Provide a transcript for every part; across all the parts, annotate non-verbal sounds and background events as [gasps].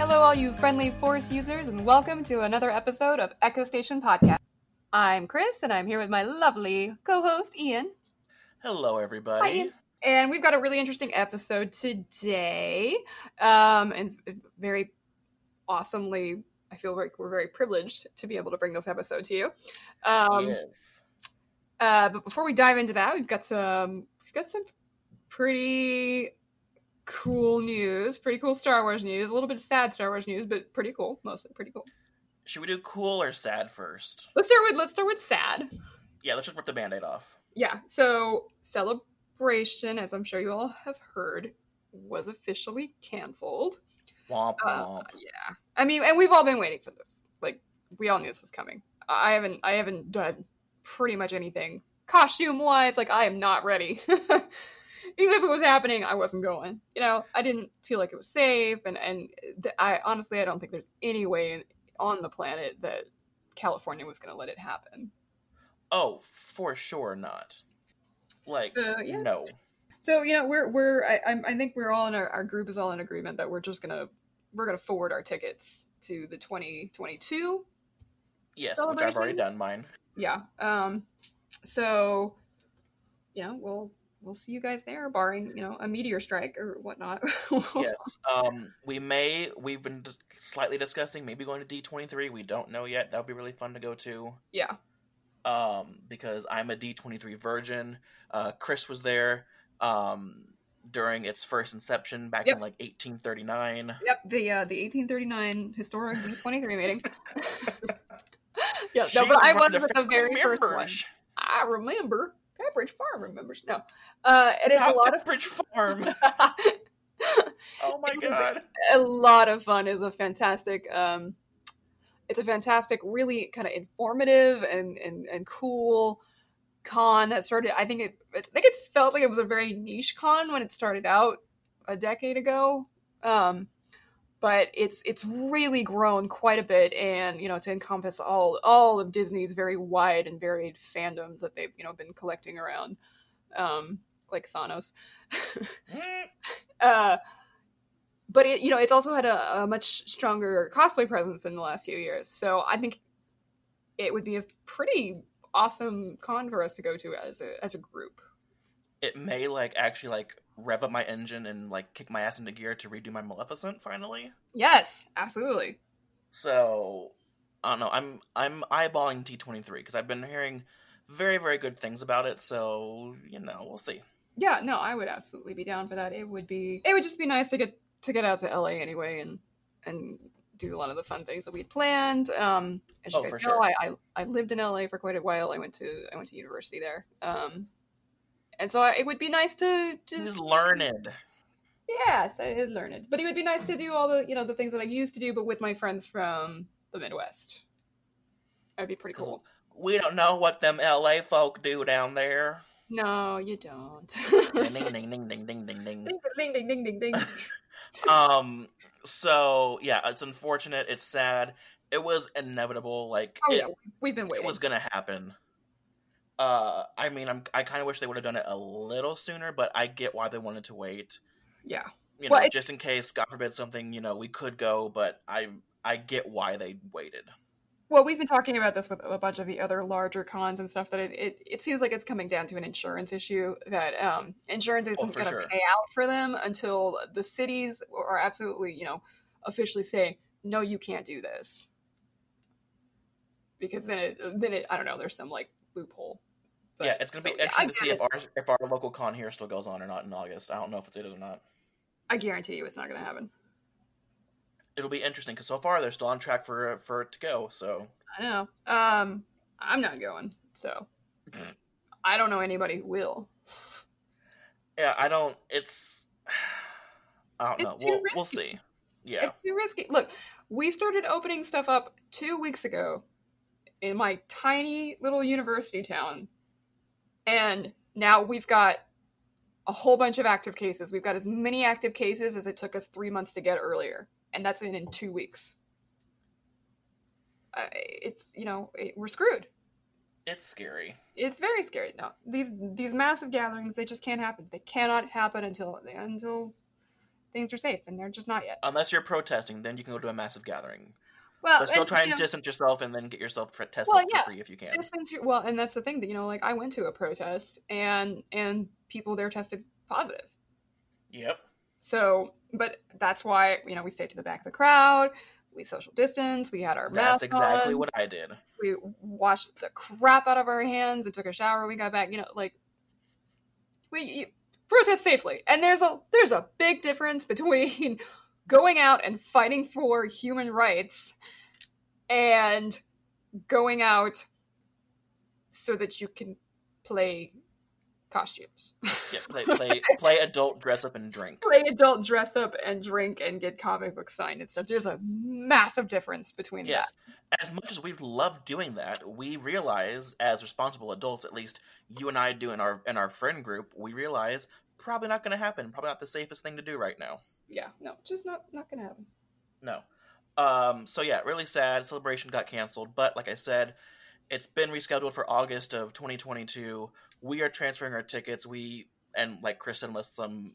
Hello, all you friendly Force users, and welcome to another episode of Echo Station Podcast. I'm Kris, and I'm here with my lovely co-host Ian. Hello, everybody. Hi, Ian. And we've got a really interesting episode today, um, and very awesomely, I feel like we're very privileged to be able to bring this episode to you. Um, yes. uh, but before we dive into that, we've got some we've got some pretty cool news, pretty cool Star Wars news, a little bit of sad Star Wars news, but pretty cool, mostly pretty cool. Should we do cool or sad first? Let's start with let's start with sad. Yeah, let's just rip the band-aid off. Yeah, so Celebration, as I'm sure you all have heard, was officially canceled. Womp Uh, yeah, I mean, and we've all been waiting for this. Like, we all knew this was coming. I haven't, I haven't done pretty much anything costume wise. Like, I am not ready. [laughs] Even if it was happening, I wasn't going. You know, I didn't feel like it was safe, and and th- I honestly, I don't think there's any way on the planet that California was going to let it happen. Oh, for sure not. Like, Uh, yeah. no. So you know, we're we're I I'm- think we're all in our, our group is all in agreement that we're just gonna we're gonna forward our tickets to the 2022. Yes, which I've already done mine. Yeah. Um. So, you know, we'll we'll see you guys there, barring you know a meteor strike or whatnot. [laughs] yes. Um, we may. We've been just slightly discussing maybe going to D twenty three. We don't know yet. That would be really fun to go to. Yeah. Um, because I'm a D twenty three virgin. Uh, Kris was there. Um, during its first inception back Yep. in like eighteen thirty nine. Yep. The uh, the 1839 historic D23 meeting. [laughs] [laughs] yeah. No, but I was the very first one. I remember. Pepperidge Farm remembers. No. Uh, it is a lot of Pepperidge Farm. [laughs] Oh my It god. a lot of fun. is a fantastic, um, it's a fantastic, really kind of informative and, and, and cool con that started. I think it, I think it felt like it was a very niche con when it started out a decade ago. Um, but it's it's really grown quite a bit, and you know to encompass all all of Disney's very wide and varied fandoms that they've you know been collecting around, um, like Thanos. [laughs] Uh, but it, you know, it's also had a, a much stronger cosplay presence in the last few years. So I think it would be a pretty awesome con for us to go to as a as a group. It may like actually like rev up my engine and like kick my ass into gear to redo my Maleficent finally. Yes, absolutely. So I don't know. I'm I'm eyeballing D twenty three because I've been hearing very very good things about it. So you know we'll see. Yeah, no, I would absolutely be down for that. It would be it would just be nice to get to get out to LA anyway and and do a lot of the fun things that we'd planned. Um as you Oh, guys for know, sure. I, I I lived in LA for quite a while. I went to I went to university there. Um and so it would be nice to just He's learned. Yes, I is learned. But it would be nice to do all the you know the things that I used to do, but with my friends from the Midwest. That'd be pretty cool. We don't know what them LA folk do down there. No, you don't. ding ding ding ding ding ding ding. Ding ding ding ding ding. [laughs] um. So yeah, it's unfortunate. It's sad. It was inevitable. Like oh, it, yeah. we've been waiting. It was gonna happen. Uh, I mean, I'm I kind of wish they would have done it a little sooner, but I get why they wanted to wait. Yeah. You Well, know, it's- just in case, God forbid, something you know we could go, but I I get why they waited. Well, we've been talking about this with a bunch of the other larger cons and stuff. That it, it, it seems like it's coming down to an insurance issue. That um, insurance isn't Oh, going to sure. pay out for them until the cities are absolutely, you know, officially say, no, you can't do this. Because then it, then it, I don't know, there's some like loophole. But- yeah, it's gonna be so, yeah, interesting to see if our if our local con here still goes on or not in August. I don't know if it is or not. I guarantee you, it's not going to happen. It'll be interesting because so far they're still on track for for it to go. So I know. Um, I'm not going, so I don't know anybody who will. yeah, I don't. It's I don't It's know. We'll we'll see. Yeah, It's too risky. Look, we started opening stuff up two weeks ago in my tiny little university town, and now we've got a whole bunch of active cases. We've got as many active cases as it took us three months to get earlier, and that's in in two weeks. Uh, it's you know it, we're screwed. it's scary. It's very scary. No, these these massive gatherings they just can't happen. They cannot happen until until things are safe, and they're just not yet. Unless you're protesting, then you can go to a massive gathering. Well, But still and, try you and know, distance yourself and then get yourself tested Well, for free if you can. distance your- well and that's the thing that you know like i went to a protest and and people there tested positive Yep. so but that's why you know we stayed to the back of the crowd we social distance we had our That's exactly on, what I did. we washed the crap out of our hands and took a shower we got back you know like we you, protest safely and there's a there's a big difference between [laughs] going out and fighting for human rights and going out so that you can play costumes Yeah, [laughs] play play play adult dress up and drink. play adult dress up and drink and get comic book signed and stuff there's a massive difference between Yes. As much as we love doing that, we realize as responsible adults, at least you and I do in our in our friend group, we realize probably not going to happen. Probably not the safest thing to do right now. Yeah no just not not gonna happen No. Um, so yeah, really sad. Celebration got canceled, but like I said, it's been rescheduled for August of 2022. We are transferring our tickets. We and like Chris said, unless some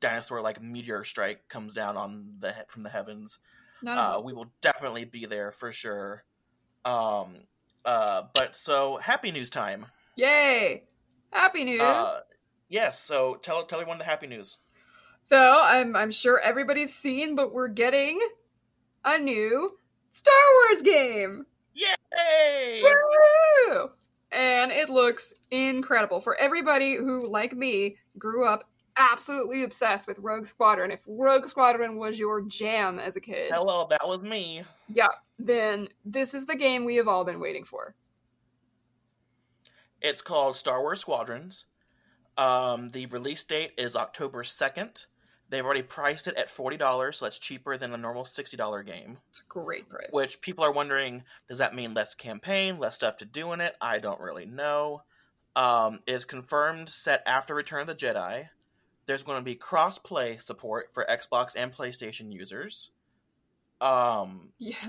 dinosaur like meteor strike comes down on the from the heavens, uh, we will definitely be there for sure. Um, uh, but so happy news time. Yay! Happy news! Uh, yes. So tell tell everyone the happy news. So I'm I'm sure everybody's seen, but we're getting a new Star Wars game. Yay! Woo! And it looks incredible for everybody who, like me, grew up absolutely obsessed with Rogue Squadron. If Rogue Squadron was your jam as a kid, Hello, that was me. yeah, then this is the game we have all been waiting for. It's called Star Wars Squadrons. Um, the release date is October 2nd. They've already priced it at $40, so that's cheaper than a normal $60 game. It's a great price. Which people are wondering does that mean less campaign, less stuff to do in it? I don't really know. Um, it is confirmed set after Return of the Jedi. There's going to be cross play support for Xbox and PlayStation users. Um, Yes.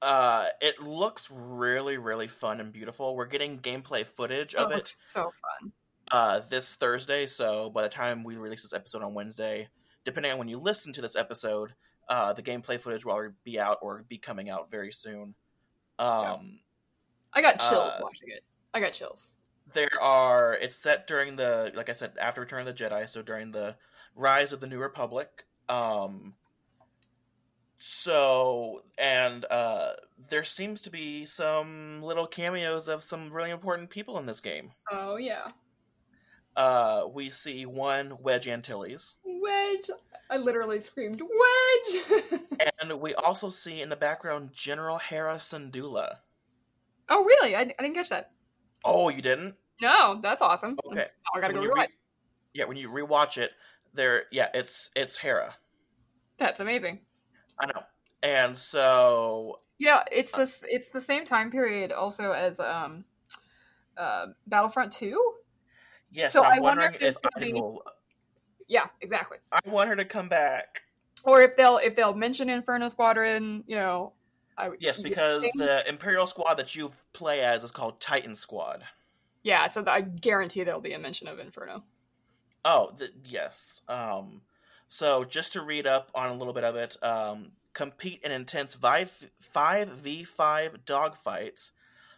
uh, it looks really, really fun and beautiful. We're getting gameplay footage of Oh, it it's so fun. Uh, this Thursday. So by the time we release this episode on Wednesday, depending on when you listen to this episode, uh, the gameplay footage will either be out or be coming out very soon. Um, I got chills Uh, watching it. I got chills. There are. It's set during the, like I said, after Return of the Jedi, so during the rise of the New Republic. Um, so and uh, there seems to be some little cameos of some really important people in this game. Oh yeah. Uh, we see one Wedge Antilles. Wedge. I literally screamed Wedge. [laughs] And we also see in the background General Hera Syndulla. oh really? I, I didn't catch that. Oh, you didn't? No, that's awesome. Okay. I gotta So go rewatch. re- yeah, when you rewatch it, there, yeah, it's it's Hera. That's amazing. I know. And so, You know, it's the it's the same time period also as um, uh, Battlefront Two. Yes, So I I'm wonder wondering if if I be- will. Yeah, exactly. I want her to come back. Or if they'll if they'll mention Inferno Squadron, you know. I, would- Yes, because think- the Imperial squad that you play as is called Titan Squad. Yeah, so I guarantee there'll be a mention of Inferno. Oh, th- yes. Um, so just to read up on a little bit of it, um, compete in intense five five v five dogfights.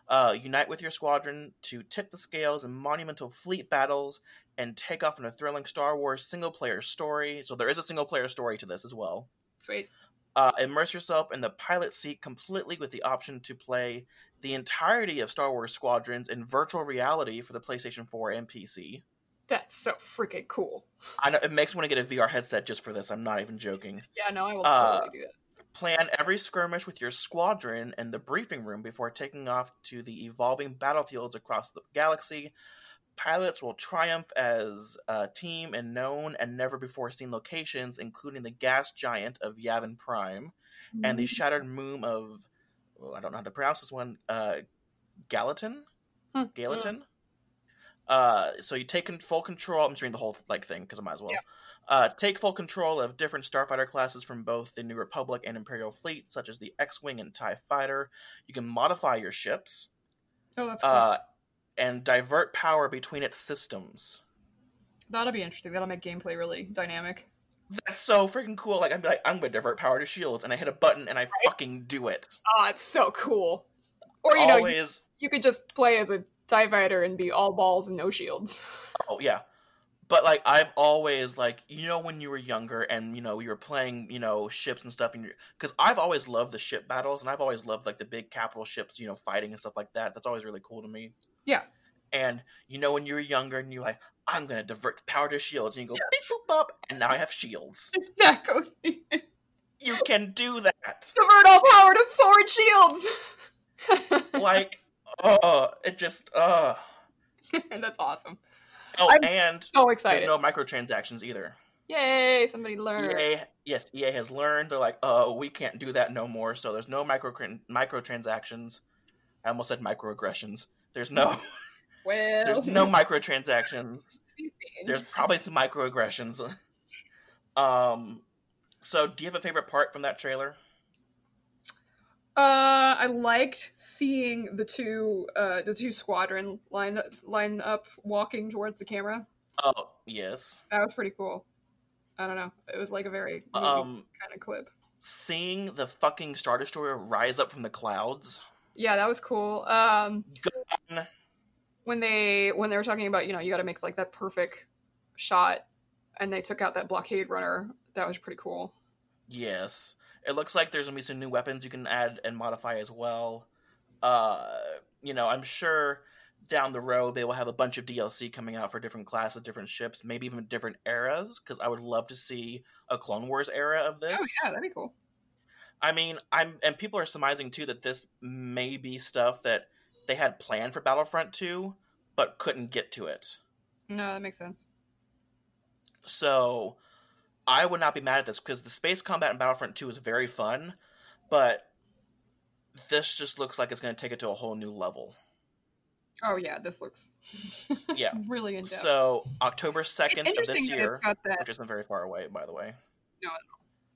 Uh, unite with your squadron to tip the scales in monumental fleet battles and take off in a thrilling Star Wars single player story. So there is a single player story to this as well. Sweet. Uh, immerse yourself in the pilot seat completely with the option to play the entirety of Star Wars Squadrons in virtual reality for the PlayStation 4 and PC. That's so freaking cool. I know it makes me want to get a VR headset just for this. I'm not even joking. Yeah, no, I will Uh, totally do that. Plan every skirmish with your squadron in the briefing room before taking off to the evolving battlefields across the galaxy. Pilots will triumph as a team in known and never before seen locations, including the gas giant of Yavin Prime and the shattered moon of, well, I don't know how to pronounce this one, uh, Galitan? Hmm. Galitan? Uh, so you take full control. I'm just reading the whole like thing because I might as well. Yeah. Uh, take full control of different starfighter classes from both the New Republic and Imperial fleet, such as the X-wing and Tie fighter. You can modify your ships Oh, that's cool. uh, and divert power between its systems. That'll be interesting. That'll make gameplay really dynamic. That's so freaking cool! Like I'm like I'm gonna divert power to shields, and I hit a button and I fucking do it. Oh, it's so cool. Or you know, you, you could just play as a TIE fighter and be all balls and no shields. Oh yeah. But like I've always like you know when you were younger and you know you were playing you know ships and stuff and because I've always loved the ship battles and I've always loved like the big capital ships you know fighting and stuff like that that's always really cool to me Yeah. and you know when you were younger and you're like I'm gonna divert the power to shields and you go beep boop bop and now I have shields Exactly. [laughs] you can do that Divert all power to forward shields. [laughs] like oh it just uh [laughs] That's awesome. Oh I'm and So there's no microtransactions either Yay, somebody learned. EA, yes, EA has learned. They're like, oh, we can't do that no more. So there's no micro microtransactions. I almost said microaggressions. There's no, Well, [laughs] there's no microtransactions. There's probably some microaggressions. [laughs] Um, so do you have a favorite part from that trailer? Uh, I liked seeing the two, uh, the two squadron line line up walking towards the camera. Oh, yes. That was pretty cool. I don't know. It was like a very Um, kind of clip. seeing the fucking Star Destroyer rise up from the clouds. Yeah, that was cool. Um, when they when they were talking about you know you got to make like that perfect shot, and they took out that blockade runner. That was pretty cool. Yes. It looks like there's gonna be some new weapons you can add and modify as well. Uh, you know, I'm sure down the road they will have a bunch of DLC coming out for different classes, different ships, maybe even different eras. Because I would love to see a Clone Wars era of this. Oh yeah, that'd be cool. I mean, I'm and people are surmising too that this may be stuff that they had planned for Battlefront 2, but couldn't get to it. No, that makes sense. So I would not be mad at this because the space combat in Battlefront 2 is very fun, but this just looks like it's going to take it to a whole new level. Oh yeah, this looks [laughs] Yeah. really in depth. So October 2nd of this year, it's that. which isn't very far away, by the way. No,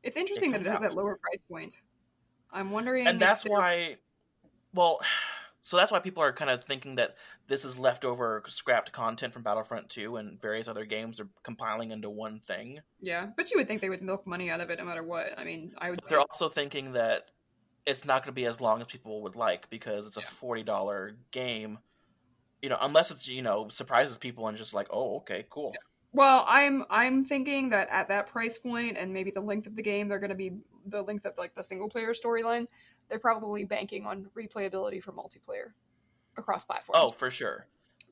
It's interesting that comes it has out. that lower price point. I'm wondering, And that's why, well, so that's why people are kind of thinking that this is leftover scrapped content from Battlefront 2 and various other games are compiling into one thing. Yeah, but you would think they would milk money out of it no matter what. I mean, I would. But they're also thinking that it's not going to be as long as people would like because it's a forty dollar game. You know, unless it's you know surprises people and just like, oh, okay, cool. Well, I'm I'm thinking that at that price point and maybe the length of the game, they're going to be the length of like the single player storyline. They're probably banking on replayability for multiplayer across platforms. Oh, for sure.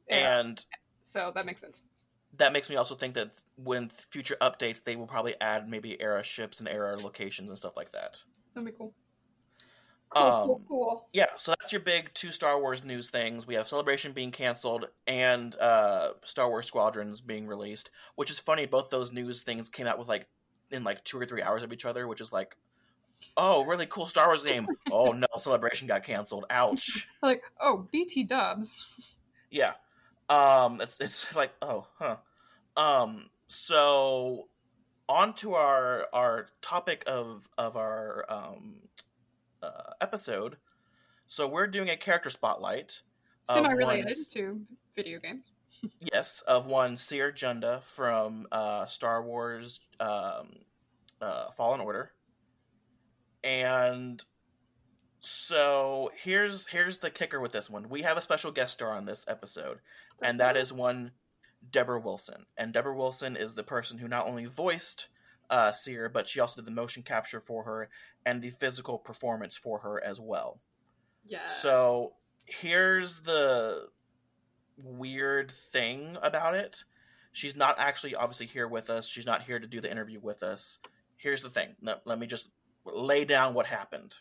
Yeah, And so that makes sense. that makes me also think that when future updates, they will probably add maybe era ships and era locations and stuff like that. That'd be cool. Cool, cool, Um, cool. Yeah, so that's your big two Star Wars news things. We have Celebration being canceled and uh, Star Wars Squadrons being released, which is funny. Both those news things came out with like in like two or three hours of each other, which is like, oh, really cool Star Wars game. oh no, Celebration got canceled. Ouch. [laughs] Like, oh, BT Dubs. Yeah. Um it's it's like, oh, huh. Um so on to our our topic of of our um uh, episode. So we're doing a character spotlight. Semi related to video games. [laughs] Yes, of one Cere Junda from uh, Star Wars um, uh, Fallen Order. And so here's here's the kicker with this one. We have a special guest star on this episode, and that is one Debra Wilson. And Debra Wilson is the person who not only voiced uh, Cere, but she also did the motion capture for her and the physical performance for her as well. Yeah. So here's the weird thing about it. She's not actually obviously here with us. She's not here to do the interview with us. Here's the thing. Let, let me just lay down what happened.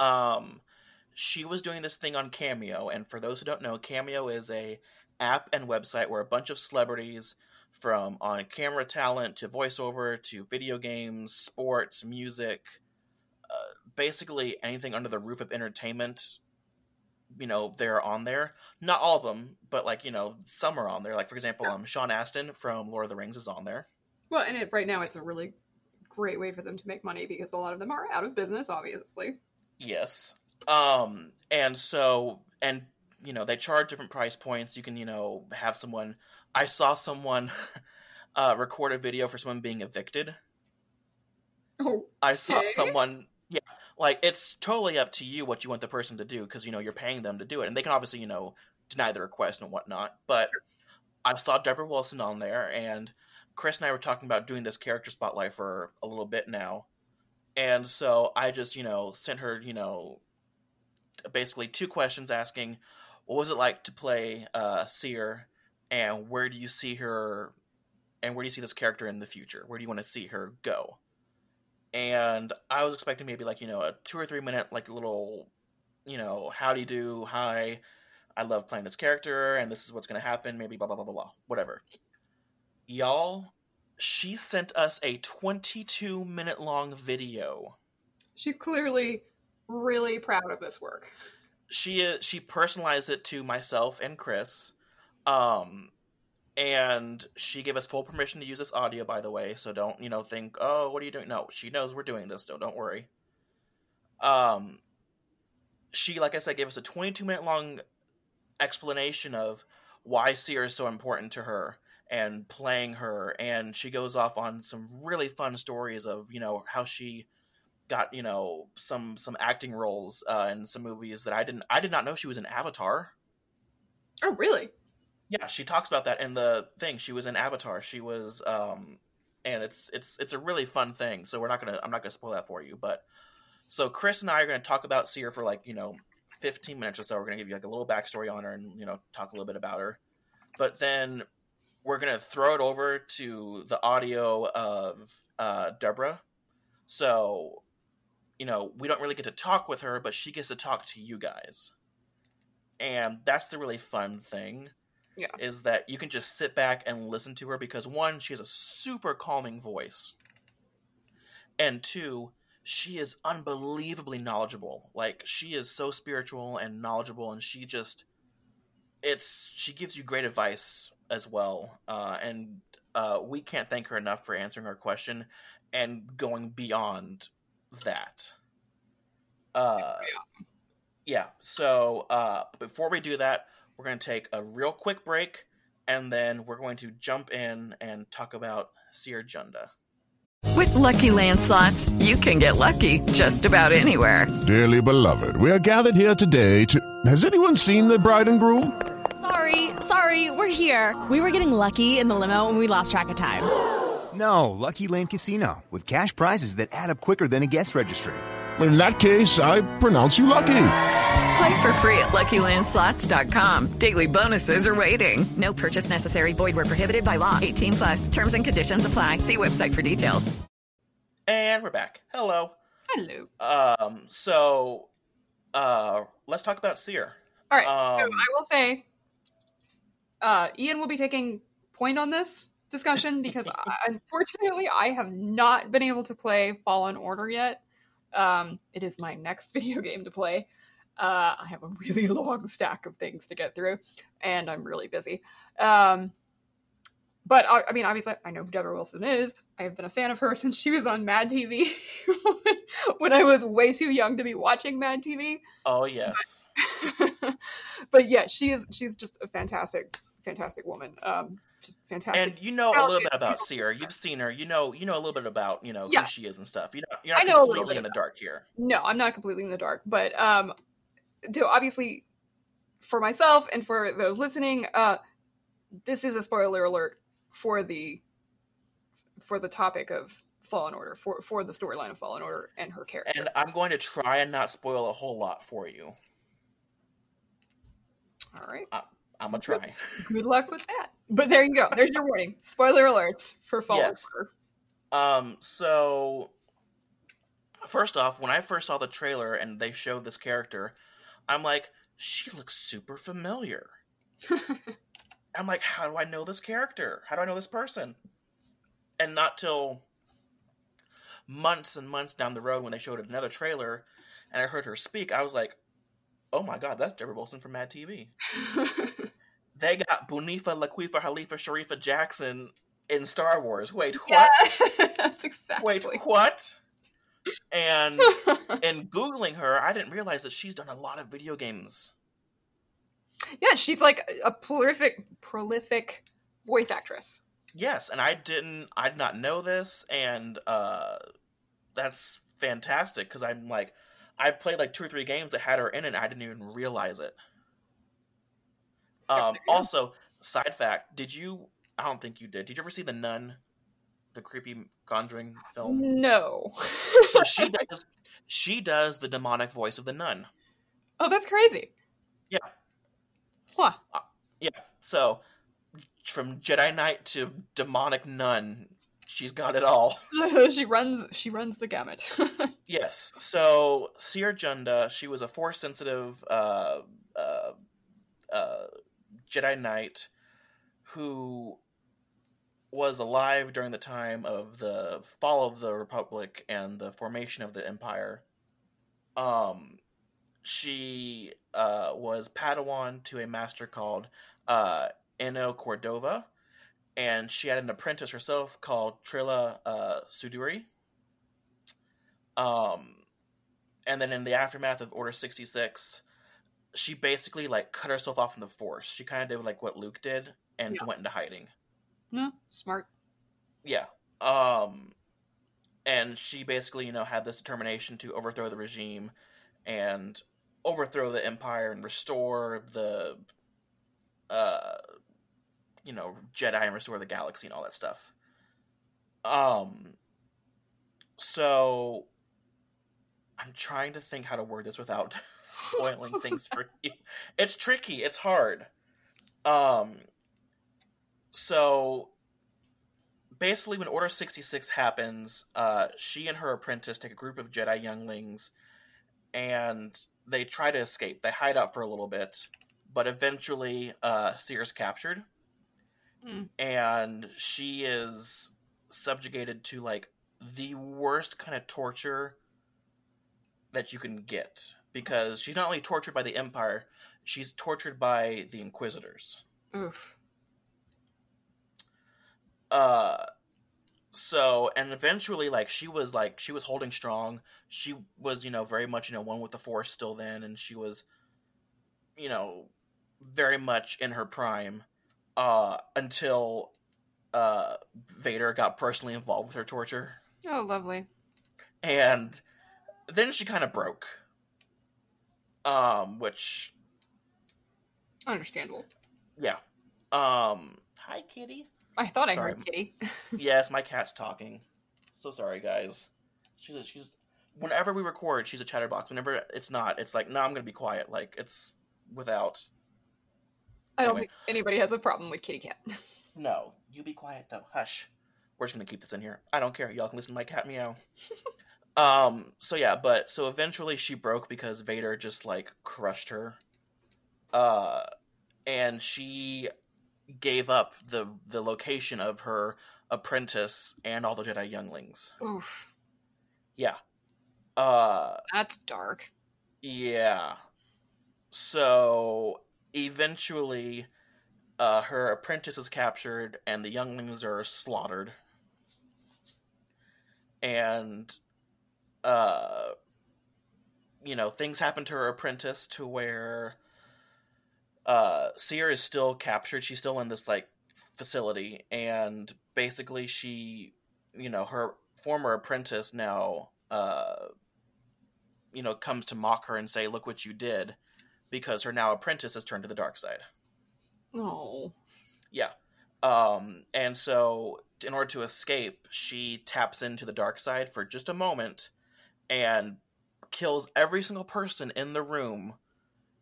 Um she was doing this thing on Cameo and for those who don't know, Cameo is a app and website where a bunch of celebrities from on camera talent to voiceover to video games, sports, music, uh, basically anything under the roof of entertainment you know they're on there. Not all of them but like you know some are on there. Like for example um sean astin from lord of the rings is on there. Well, and it, right now it's a really great way for them to make money because a lot of them are out of business, obviously. yes um and so and you know they charge different price points you can you know have someone i saw someone [laughs] uh record a video for someone being evicted Oh, I saw someone. Yeah, like it's totally up to you what you want the person to do because you know you're paying them to do it, and they can obviously you know deny the request and whatnot. But I saw Debra Wilson on there, and Kris and I were talking about doing this character spotlight for a little bit now, and so I just you know sent her you know basically two questions asking what was it like to play uh, Cere, and where do you see her, and where do you see this character in the future? Where do you want to see her go? and I was expecting maybe like you know a two or three minute like little, you know, how do you do? Hi, I love playing this character, and this is what's gonna happen. Maybe blah blah blah blah blah. Whatever. Y'all, she sent us a twenty two minute long video. she's clearly really proud of this work. She is she personalized it to myself and Kris. Um and she gave us full permission to use this audio by the way so don't you know think oh what are you doing no she knows we're doing this so don't worry um she like i said gave us a 22 minute long explanation of why cere is so important to her and playing her and she goes off on some really fun stories of you know how she got you know some some acting roles uh, in some movies that i didn't i did not know she was in avatar Oh, really? yeah, she talks about that in the thing. She was in Avatar. She was, um, and it's it's it's a really fun thing. So we're not gonna I'm not gonna spoil that for you. But so Kris and I are gonna talk about Cere for like you know 15 minutes or so. We're gonna give you like a little backstory on her and you know talk a little bit about her. But then we're gonna throw it over to the audio of uh, Debra. So you know we don't really get to talk with her, but she gets to talk to you guys. And that's the really fun thing Yeah. is that you can just sit back and listen to her because one, she has a super calming voice, and two, she is unbelievably knowledgeable. Like she is so spiritual and knowledgeable, and she just it's she gives you great advice as well. Uh, and uh, we can't thank her enough for answering our question and going beyond that. Uh, yeah. So uh, before we do that, we're going to take a real quick break, and then we're going to jump in and talk about Cere Junda. With Lucky Land slots, you can get lucky just about anywhere. Dearly beloved, we are gathered here today to. Has anyone seen the bride and groom? Sorry, sorry, we're here. We were getting lucky in the limo and we lost track of time. [gasps] No, Lucky Land Casino, with cash prizes that add up quicker than a guest registry. In that case, I pronounce you lucky. Play for free at LuckyLandSlots.com. Daily bonuses are waiting. No purchase necessary. Void where prohibited by law. 18 plus. Terms and conditions apply. See website for details. And we're back. Hello. Hello. Um. So, uh, let's talk about Cere. All right. so Um, I will say, uh, Ian will be taking point on this discussion [laughs] because I, unfortunately I have not been able to play Fallen Order yet. Um, it is my next [laughs] video game to play. Uh, I have a really [laughs] long stack of things to get through, and I'm really busy. Um, but I, I mean, obviously, I know who Debra Wilson is. I have been a fan of her since she was on Mad TV when I was way too young to be watching Mad TV. Oh yes. but yeah, she is she's just a fantastic, fantastic woman. Um, just fantastic. And you know a little bit about. Cere. You've seen her. You know you know a little bit about you know Yeah. who she is and stuff. You know you're I not know a little completely in the dark here. No, I'm not completely in the dark, but um, to obviously for myself and for those listening, uh, this is a spoiler alert for the for the topic of Fallen Order for for the storyline of Fallen Order and her character. And I'm going to try and not spoil a whole lot for you. All right, I'm gonna try. [laughs] good luck with that. But there you go. There's your warning. Spoiler alerts for Fallen Yes. Order. Um, so first off, when I first saw the trailer and they showed this character, I'm like, she looks super familiar. [laughs] I'm like, how do I know this character? How do I know this person? And not till months and months down the road when they showed another trailer and I heard her speak, I was like, oh my god, that's Debra Wilson from Mad TV. [laughs] They got Bunifa, Laquifa, Halifa, Sharifa Jackson in Star Wars. Wait, what? Yeah, that's [laughs] exactly. Wait, what? And [laughs] in googling her, I didn't realize that she's done a lot of video games. yeah, she's like a prolific, prolific voice actress. Yes, and I didn't, I did not know this, and uh, that's fantastic because I'm like, I've played like two or three games that had her in it, and I didn't even realize it. Um, also, side fact: Did you? I don't think you did. Did you ever see the Nun, the creepy Conjuring film? No. so she [laughs] does. She does the demonic voice of the nun. oh, that's crazy. Yeah. Huh. Yeah. So from Jedi Knight to demonic nun, she's got it all. [laughs] she runs. She runs the gamut. [laughs] yes. So Cere Junda, she was a force sensitive uh, uh, uh, Jedi Knight who was alive during the time of the fall of the Republic and the formation of the Empire. Um, she uh, was Padawan to a master called uh, Cordova, and she had an apprentice herself called Trilla uh, Suduri. Um, and then in the aftermath of Order sixty six, she basically like cut herself off from the Force. She kind of did like what Luke did and Yeah. went into hiding. no, smart. Yeah. Um and she basically, you know, had this determination to overthrow the regime and overthrow the empire and restore the uh you know, Jedi and restore the galaxy and all that stuff. Um so I'm trying to think how to word this without [laughs] spoiling [laughs] things for you. It's tricky, it's hard. Um so basically when order 66 happens uh, she and her apprentice take a group of jedi younglings and they try to escape they hide out for a little bit but eventually uh, cere's captured Hmm. and she is subjugated to like the worst kind of torture that you can get because she's not only tortured by the empire she's tortured by the inquisitors Oof. uh so and eventually like she was like she was holding strong she was you know very much you know one with the force still then and she was you know very much in her prime uh until uh vader got personally involved with her torture Oh, lovely. and then she kind of broke um which Understandable. yeah um hi kitty I thought I heard Kitty. [laughs] yes, my cat's talking. So sorry, guys. She's a, she's whenever we record, she's a chatterbox. Whenever it's not, it's like, no, I'm gonna be quiet. Like it's without. I don't Anyway. think anybody has a problem with Kitty Cat. [laughs] No, you be quiet though. Hush. We're just gonna keep this in here. I don't care. Y'all can listen to my cat meow. [laughs] um. So yeah, but so eventually she broke because Vader just like crushed her. Uh, and she gave up the the location of her apprentice and all the Jedi younglings. Oof. Yeah. Uh That's dark. yeah. So eventually uh her apprentice is captured and the younglings are slaughtered. And uh you know, things happen to her apprentice to where uh, Cere is still captured. She's still in this like facility, and basically she, you know, her former apprentice now, uh, you know, comes to mock her and say, "Look what you did," because her now apprentice has turned to the dark side. Oh. Yeah. Um, and so in order to escape, she taps into the dark side for just a moment and kills every single person in the room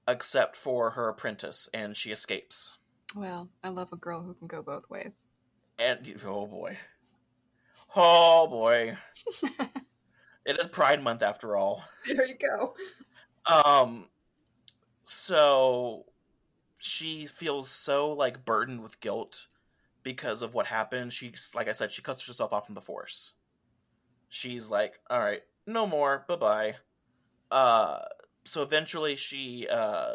except for her apprentice, and she escapes. Well, I love a girl who can go both ways. And oh boy, oh boy, [laughs] it is Pride Month after all. There you go. Um, so she feels so like burdened with guilt because of what happened. She's like I said, she cuts herself off from the force. She's like, all right, no more, bye bye. Uh, so eventually she uh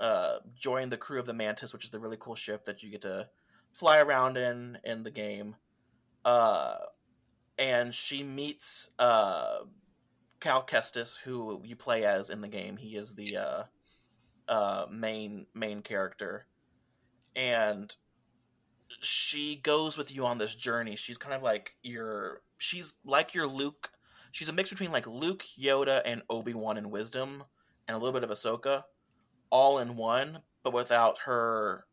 uh joined the crew of the Mantis, which is the really cool ship that you get to fly around in in the game. Uh, and she meets uh Cal Kestis, who you play as in the game. He is the uh, uh, main main character, and she goes with you on this journey. She's kind of like your she's like your Luke. She's a mix between like Luke, Yoda, and Obi Wan in wisdom, and a little bit of Ahsoka, all in one, but without her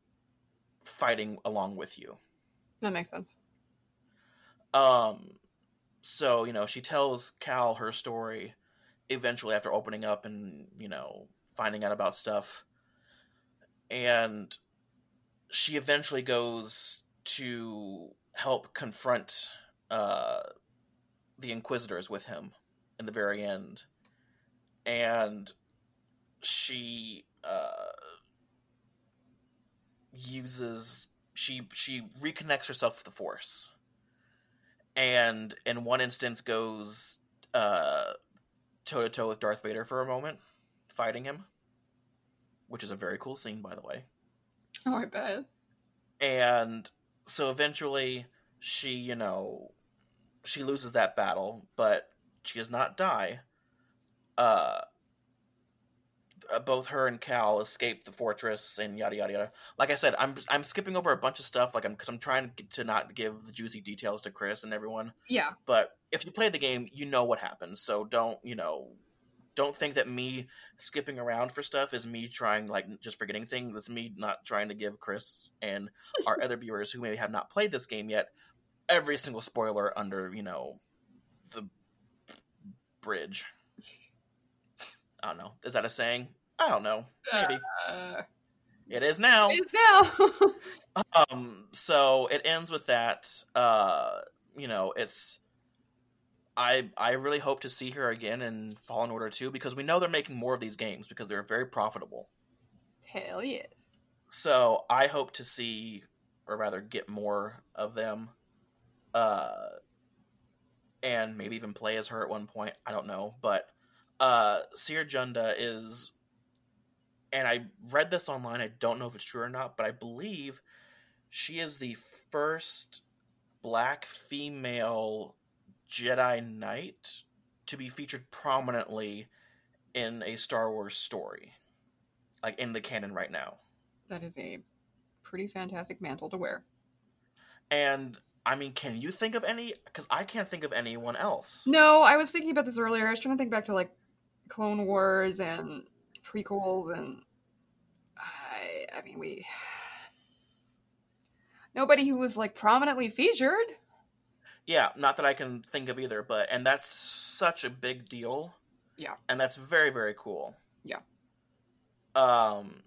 fighting along with you. That makes sense. Um, so you know, she tells Cal her story eventually after opening up and you know finding out about stuff, and she eventually goes to help confront uh, the Inquisitors with him in the very end, and she uh, uses she she reconnects herself with the Force and in one instance goes uh toe to toe with Darth Vader for a moment, fighting him, which is a very cool scene, by the way. Oh, I bet. And so eventually, she, you know, she loses that battle, but she does not die. Uh, both her and Cal escape the fortress and yada yada yada. Like I said, I'm I'm skipping over a bunch of stuff, like I'm because I'm trying to not give the juicy details to Kris and everyone. Yeah. But if you play the game, you know what happens. So don't you know? Don't think that me skipping around for stuff is me trying like just forgetting things. It's me not trying to give Kris and our [laughs] other viewers who maybe have not played this game yet every single spoiler under you know the bridge. I don't know. Is that a saying? I don't know. Maybe. Uh, it is now. it's now. [laughs] Um, so it ends with that. Uh, you know, it's. I I really hope to see her again in Fallen Order 2 because we know they're making more of these games because they're very profitable. Hell yes. So I hope to see, or rather, get more of them. Uh, and maybe even play as her at one point. I don't know, but uh, Cere Junda is, and I read this online. I don't know if it's true or not, but I believe she is the first black female Jedi Knight to be featured prominently in a Star Wars story, like in the canon right now. That is a pretty fantastic mantle to wear. And I mean, can you think of any? Because I can't think of anyone else. No, I was thinking about this earlier. I was trying to think back to like Clone Wars and prequels, and I, I mean, we nobody who was like prominently featured. Yeah, not that I can think of either, but and that's such a big deal. Yeah. And that's very very cool. Yeah. Um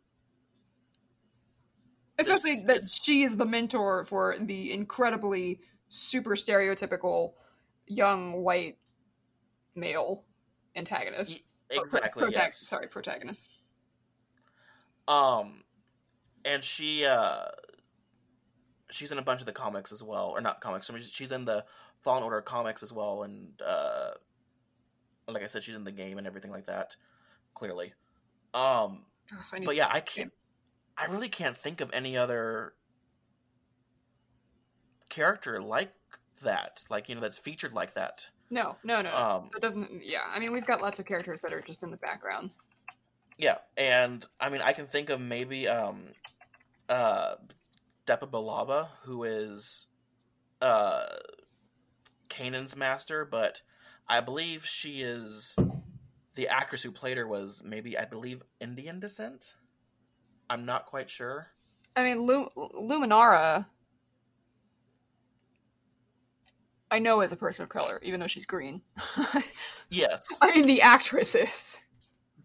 Especially It's- that it's- she is the mentor for the incredibly super stereotypical young white male antagonist. pro- exactly. protag- yes. Sorry, protagonist. Um, and she uh, she's in a bunch of the comics as well, or not comics. I mean, she's in the Fallen Order comics as well, and uh, like I said, she's in the game and everything like that. Clearly, um, need but yeah, I can't. I really can't think of any other character like that, like you know, that's featured like that. No, no, no. Um, that doesn't. Yeah, I mean, we've got lots of characters that are just in the background. Yeah, and I mean, I can think of maybe um, uh, Depa Billaba, who is uh, Kanan's master, but I believe she is the actress who played her was maybe I believe Indian descent. I'm not quite sure. I mean, Lu- Luminara. I know is a person of color, even though she's green. [laughs] Yes, I mean, the actress is.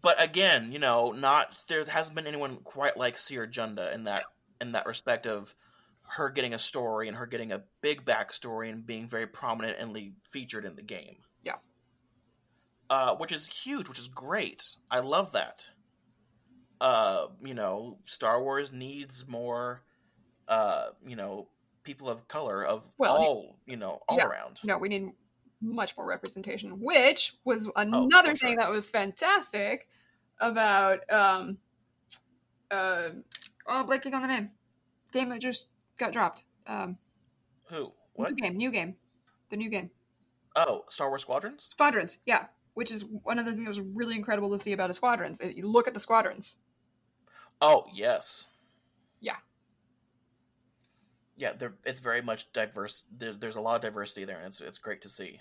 but again, you know, not there hasn't been anyone quite like Cere Junda in that in that respect of her getting a story and her getting a big backstory and being very prominently featured in the game. Yeah. Uh, which is huge, which is great. I love that. Uh, you know, Star Wars needs more uh, you know, people of color of Well, all, you know, all yeah. around. No, we need much more representation, which was Oh, another for thing sure. that was fantastic about um uh oh blanking on the name. Game that just got dropped. Um Who? What? new game, new game. The new game. Oh, Star Wars Squadrons? Squadrons, yeah. Which is one of the things that was really incredible to see about the squadrons. You look at the squadrons. Oh, yes. Yeah. Yeah, it's very much diverse. There, there's a lot of diversity there, and it's it's great to see.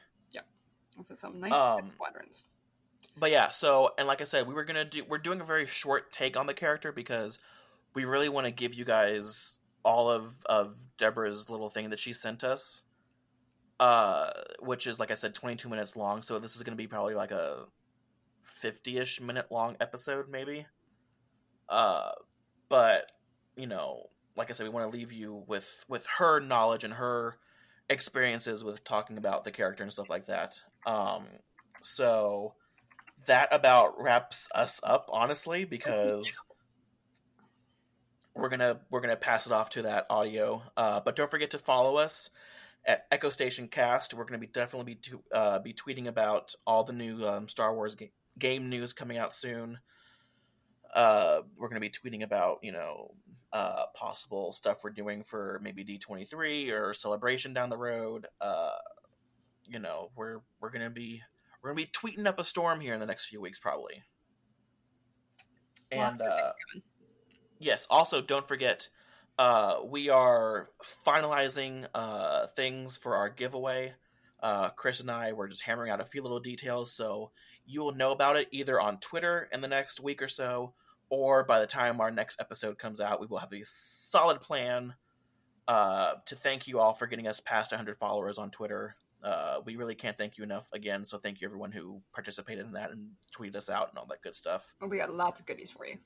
That's something nice. Um, squadrons. But yeah, so and like I said, we were gonna do we're doing a very short take on the character because we really want to give you guys all of of Debra's little thing that she sent us, uh, which is like I said, 22 minutes long. So this is gonna be probably like a 50ish minute long episode, maybe. Uh, but you know, like I said, we want to leave you with with her knowledge and her experiences with talking about the character and stuff like that. Um, so that about wraps us up, honestly, because [laughs] we're gonna we're gonna pass it off to that audio. Uh, but don't forget to follow us at Echo Station Cast. We're gonna be definitely be to, uh, be tweeting about all the new um, Star Wars ga- game news coming out soon. Uh, we're gonna be tweeting about you know uh, possible stuff we're doing for maybe D twenty three or celebration down the road. Uh, you know, we're we're gonna be we're gonna be tweeting up a storm here in the next few weeks, probably. And uh, yes, also don't forget, uh, we are finalizing uh, things for our giveaway. Uh, Kris and I were just hammering out a few little details, so you will know about it either on Twitter in the next week or so, or by the time our next episode comes out, we will have a solid plan uh, to thank you all for getting us past 100 followers on Twitter. Uh, we really can't thank you enough again, so thank you everyone who participated in that and tweeted us out and all that good stuff. We got lots of goodies for you.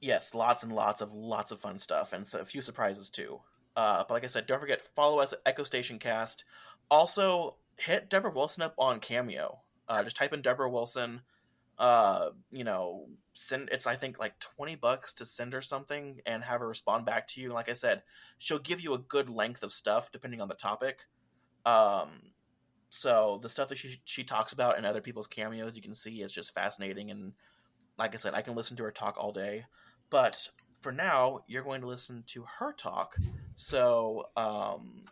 Yes, lots and lots of lots of fun stuff and so a few surprises too. Uh, but like I said, don't forget follow us at Echo Station Cast. Also, hit Debra Wilson up on Cameo. Uh, just type in Debra Wilson. Uh, you know, send it's I think like twenty bucks to send her something and have her respond back to you. And like I said, she'll give you a good length of stuff depending on the topic. Um, so the stuff that she she talks about in other people's cameos, you can see is just fascinating. And like I said, I can listen to her talk all day. But for now, you're going to listen to her talk. So um,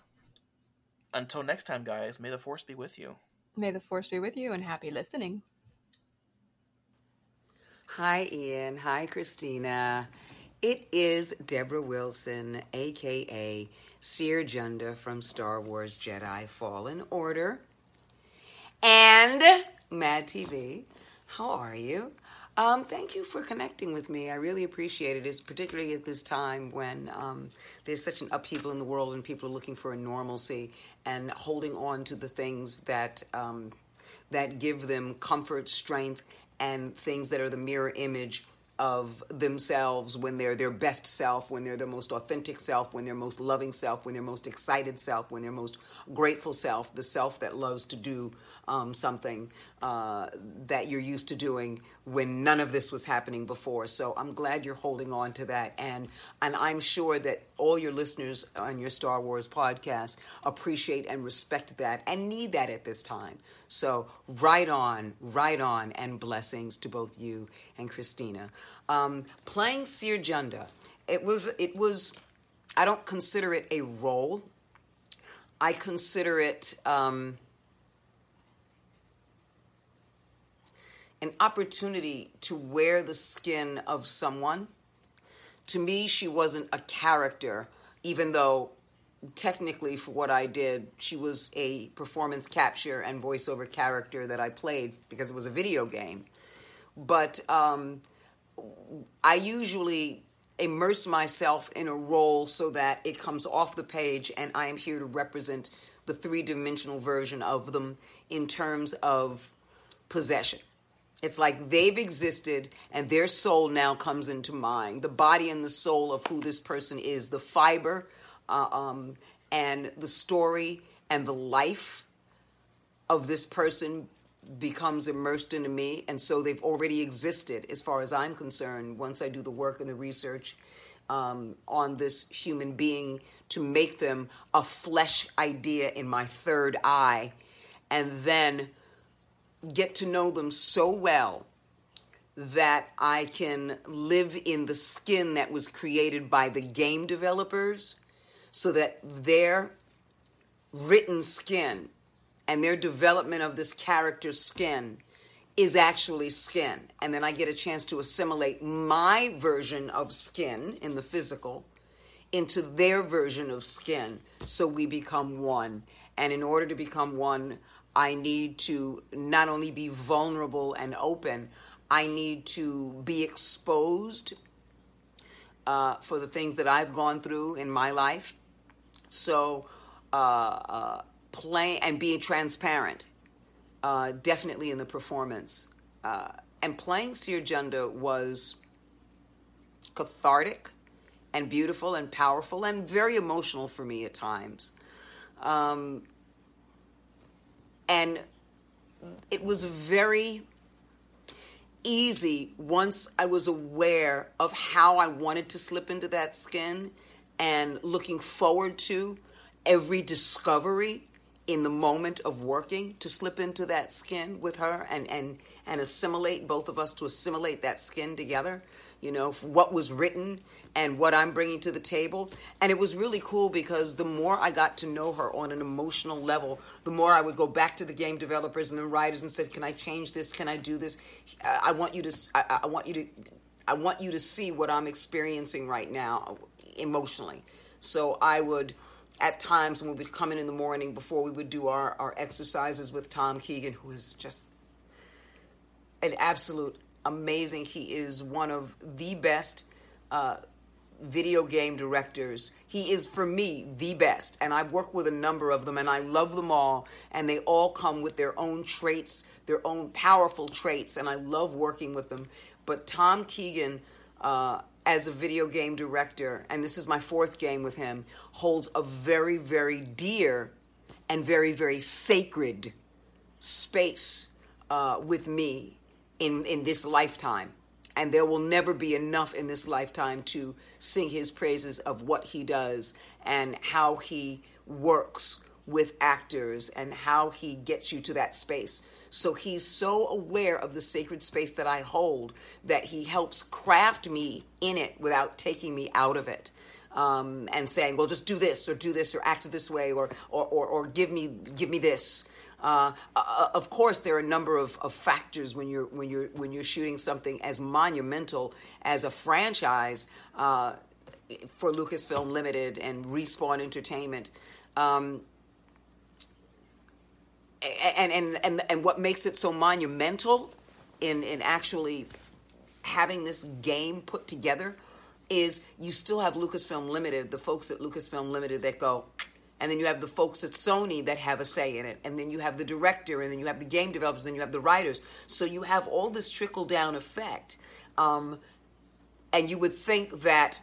until next time, guys, may the force be with you. May the force be with you and happy listening. Hi, Ian. Hi, Christina. It is Debra Wilson, aka Cere Junda from Star Wars Jedi Fallen Order, and Mad TV. How are you? Um, thank you for connecting with me. I really appreciate it, it's particularly at this time when um, there's such an upheaval in the world and people are looking for a normalcy and holding on to the things that um, that give them comfort, strength, and things that are the mirror image of themselves when they're their best self, when they're their most authentic self, when they're most loving self, when they're most excited self, when they're most grateful self, the self that loves to do um, something uh, that you're used to doing when none of this was happening before. So I'm glad you're holding on to that, and and I'm sure that all your listeners on your Star Wars podcast appreciate and respect that and need that at this time. So right on, right on, and blessings to both you and Christina. Um, playing Cere Junda, it was it was. I don't consider it a role. I consider it. Um, an opportunity to wear the skin of someone. To me, she wasn't a character, even though technically for what I did, she was a performance capture and voiceover character that I played because it was a video game. But um, I usually immerse myself in a role so that it comes off the page and I am here to represent the three dimensional version of them in terms of possession. It's like they've existed and their soul now comes into mine. The body and the soul of who this person is, the fiber uh, um, and the story and the life of this person becomes immersed into me. And so they've already existed, as far as I'm concerned, once I do the work and the research um, on this human being to make them a flesh idea in my third eye. And then get to know them so well that I can live in the skin that was created by the game developers so that their written skin and their development of this character's skin is actually skin. And then I get a chance to assimilate my version of skin in the physical into their version of skin so we become one. And in order to become one, I need to not only be vulnerable and open, I need to be exposed uh, for the things that I've gone through in my life. So, uh, uh, playing and being transparent, uh, definitely in the performance. Uh, and playing Cere Junda was cathartic and beautiful and powerful and very emotional for me at times. Um, and it was very easy once I was aware of how I wanted to slip into that skin and looking forward to every discovery in the moment of working to slip into that skin with her and and and assimilate both of us to assimilate that skin together you know what was written and what I'm bringing to the table. And it was really cool because the more I got to know her on an emotional level the more I would go back to the game developers and the writers and said can I change this? Can I do this? Uh, I want you to I, I want you to I want you to see what I'm experiencing right now uh, emotionally. So I would at times when we would come in in the morning before we would do our, our exercises with Tom Keegan, who is just an absolute amazing. He is one of the best uh, video game directors. He is, for me, the best. And I've worked with a number of them, and I love them all. And they all come with their own traits, their own powerful traits, and I love working with them. But Tom Keegan, uh, as a video game director, and this is my fourth game with him, holds a very, very dear and very, very sacred space uh, with me in, in this lifetime. And there will never be enough in this lifetime to sing his praises of what he does and how he works with actors and how he gets you to that space. So he's so aware of the sacred space that I hold that he helps craft me in it without taking me out of it. Um, and saying, "Well, just do this, or do this, or act this way, or or or, or give me give me this." Uh, uh, of course, there are a number of, of factors when you're when you're when you're shooting something as monumental as a franchise uh, for Lucasfilm Limited and Respawn Entertainment. Um, and, and and and what makes it so monumental in in actually having this game put together is you still have Lucasfilm Limited, the folks at Lucasfilm Limited that go, and then you have the folks at Sony that have a say in it, and then you have the director, and then you have the game developers, and you have the writers. So you have all this trickle down effect, um, and you would think that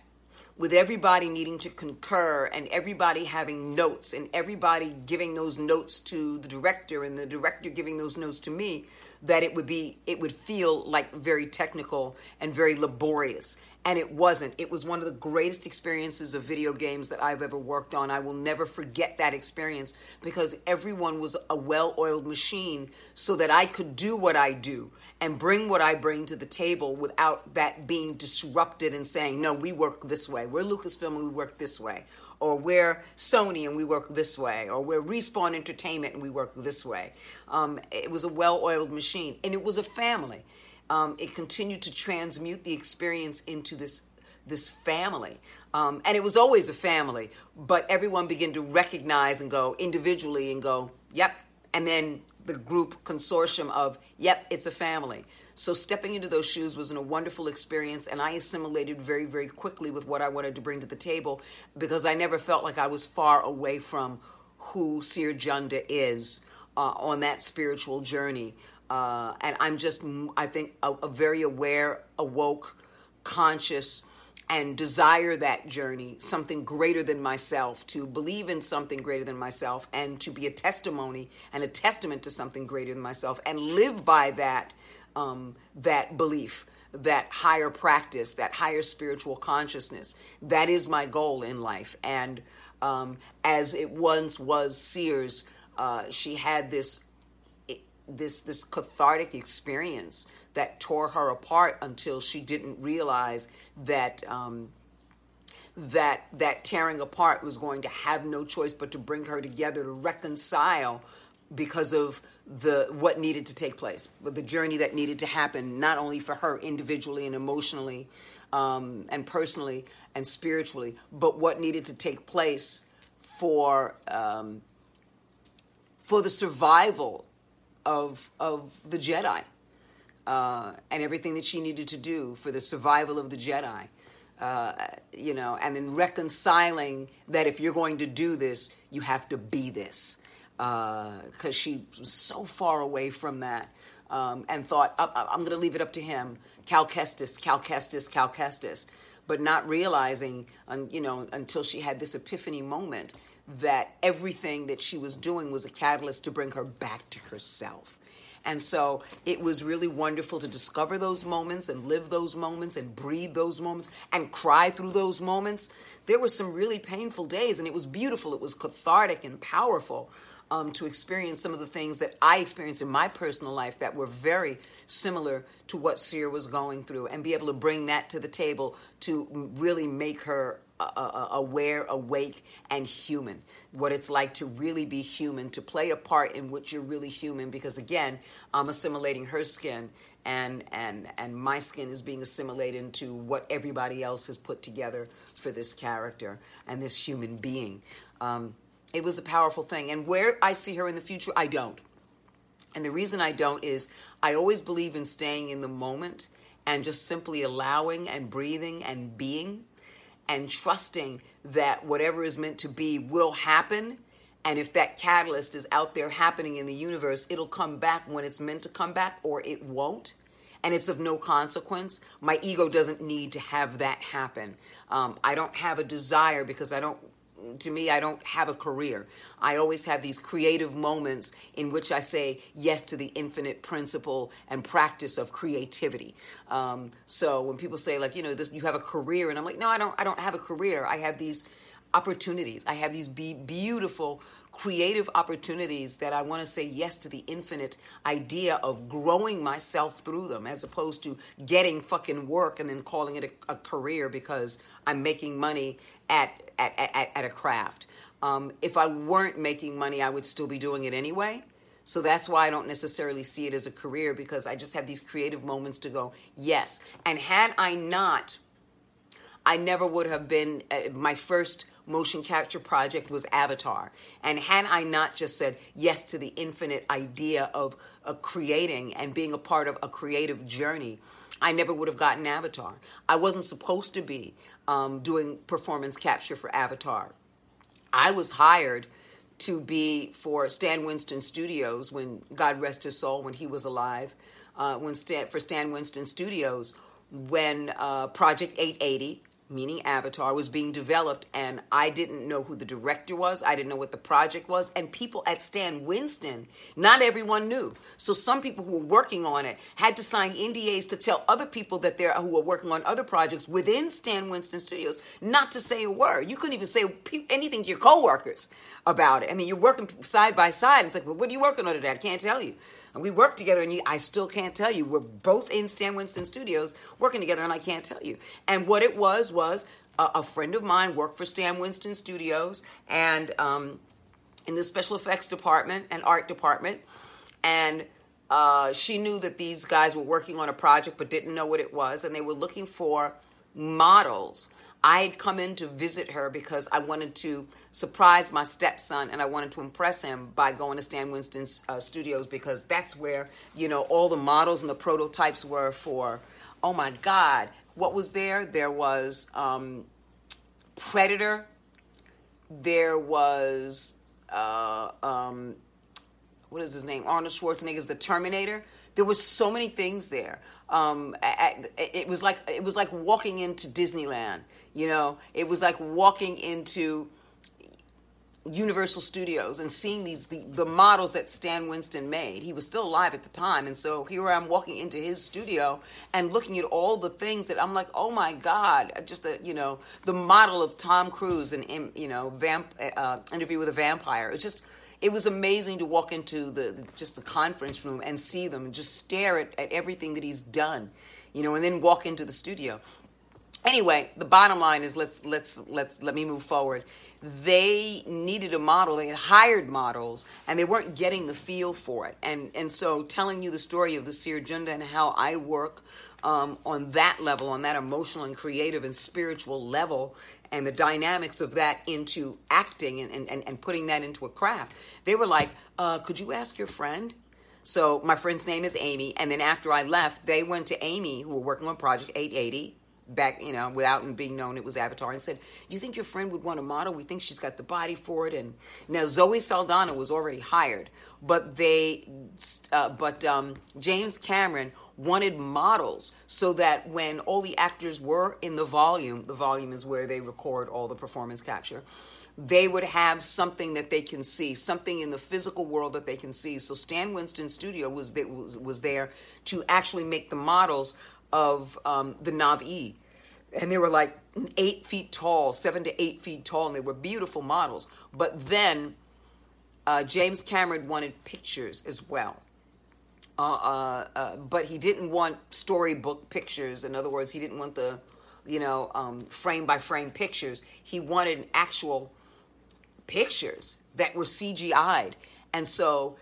with everybody needing to concur and everybody having notes and everybody giving those notes to the director and the director giving those notes to me that it would be it would feel like very technical and very laborious and it wasn't it was one of the greatest experiences of video games that I've ever worked on I will never forget that experience because everyone was a well-oiled machine so that I could do what I do and bring what I bring to the table without that being disrupted and saying, no, we work this way. We're Lucasfilm, and we work this way. or we're Sony and we work this way, or we're Respawn Entertainment and we work this way. Um, it was a well oiled machine, and it was a family. Um, it continued to transmute the experience into this this family. Um, and it was always a family, but everyone began to recognize and go individually and go, yep. And then the group consortium of, yep, it's a family. So stepping into those shoes was a wonderful experience, and I assimilated very, very quickly with what I wanted to bring to the table because I never felt like I was far away from who Cere Junda is uh, on that spiritual journey. Uh, and I'm just, I think, a, a very aware, awoke, conscious, and desire that journey, something greater than myself, to believe in something greater than myself, and to be a testimony and a testament to something greater than myself, and live by that um, that belief, that higher practice, that higher spiritual consciousness. That is my goal in life, and um, as it once was Cere's, uh, she had this this this cathartic experience that tore her apart until she didn't realize that um, that that tearing apart was going to have no choice but to bring her together to reconcile because of the what needed to take place, the journey that needed to happen not only for her individually and emotionally um, and personally and spiritually, but what needed to take place for um, for the survival of of the Jedi uh, and everything that she needed to do for the survival of the Jedi. Uh, you know, and then reconciling that if you're going to do this, you have to be this. Because uh, she was so far away from that um, and thought, I- am going to leave it up to him. Cal Kestis, Cal Kestis, Cal Kestis. But not realizing, you know, until she had this epiphany moment that everything that she was doing was a catalyst to bring her back to herself and so it was really wonderful to discover those moments and live those moments and breathe those moments and cry through those moments. There were some really painful days, and it was beautiful. It was cathartic and powerful. Um, to experience some of the things that I experienced in my personal life that were very similar to what Cere was going through, and be able to bring that to the table to really make her uh, aware, awake, and human. What it's like to really be human, to play a part in which you're really human. Because again, I'm assimilating her skin, and and and my skin is being assimilated into what everybody else has put together for this character and this human being. Um, it was a powerful thing, and where I see her in the future, I don't. And the reason I don't is I always believe in staying in the moment and just simply allowing and breathing and being and trusting that whatever is meant to be will happen. And if that catalyst is out there happening in the universe, it'll come back when it's meant to come back or it won't. And it's of no consequence. My ego doesn't need to have that happen. Um, I don't have a desire because I don't to me, I don't have a career. I always have these creative moments in which I say yes to the infinite principle and practice of creativity. Um, so when people say like, you know, this, you have a career, and I'm like, no, I don't. I don't have a career. I have these opportunities. I have these be- beautiful creative opportunities that I want to say yes to the infinite idea of growing myself through them as opposed to getting fucking work and then calling it a, a career because I'm making money at, at, at, at a craft. Um, if I weren't making money, I would still be doing it anyway. So that's why I don't necessarily see it as a career because I just have these creative moments to go, yes. And had I not, I never would have been, uh, my first motion capture project was Avatar. And had I not just said yes to the infinite idea of uh, creating and being a part of a creative journey, I never would have gotten Avatar. I wasn't supposed to be um, doing performance capture for Avatar. I was hired to be for Stan Winston Studios when God rest his soul when he was alive. Uh, when Stan, for Stan Winston Studios when uh, Project 880 meaning Avatar, was being developed, and I didn't know who the director was. I didn't know what the project was, and people at Stan Winston, not everyone knew. So some people who were working on it had to sign NDAs to tell other people that they're who were working on other projects within Stan Winston Studios not to say a word. You couldn't even say anything to your coworkers about it. I mean, you're working side by side. It's like, well, what are you working on today? I can't tell you. And we worked together, and you, I still can't tell you. We're both in Stan Winston Studios working together, and I can't tell you. And what it was was a, a friend of mine worked for Stan Winston Studios, and um, in the special effects department and art department, and uh, she knew that these guys were working on a project but didn't know what it was, and they were looking for models. I had come in to visit her because I wanted to surprise my stepson and I wanted to impress him by going to Stan Winston's uh, studios because that's where, you know, all the models and the prototypes were for, oh my God, what was there? There was um, Predator, there was, uh, um, what is his name? Arnold Schwarzenegger's The Terminator. There was so many things there. Um, it was like it was like walking into Disneyland. You know, it was like walking into Universal Studios and seeing these the, the models that Stan Winston made. He was still alive at the time, and so here I'm walking into his studio and looking at all the things that I'm like, oh my god, just a you know the model of Tom Cruise and you know vamp uh, interview with a vampire. It's just it was amazing to walk into the, the, just the conference room and see them and just stare at, at everything that he's done, you know, and then walk into the studio. Anyway, the bottom line is let's let's let's let me move forward. They needed a model. They had hired models, and they weren't getting the feel for it. And and so, telling you the story of the Cere Junda and how I work um, on that level, on that emotional and creative and spiritual level, and the dynamics of that into acting and, and, and putting that into a craft. They were like, uh, could you ask your friend? So my friend's name is Amy. And then after I left, they went to Amy, who were working on Project 880, back, you know, without being known it was Avatar, and said, You think your friend would want a model? We think she's got the body for it. And now Zoe Saldana was already hired, but they, uh, but um, James Cameron wanted models so that when all the actors were in the volume, the volume is where they record all the performance capture, they would have something that they can see, something in the physical world that they can see. So Stan Winston Studio was there, was, was there to actually make the models of um, the Na'vi. And they were like eight feet tall, seven to eight feet tall, and they were beautiful models. But then uh, James Cameron wanted pictures as well. Uh, uh, uh, but he didn't want storybook pictures. In other words, he didn't want the, you know, um, frame by frame pictures. He wanted actual pictures that were CGI'd. And so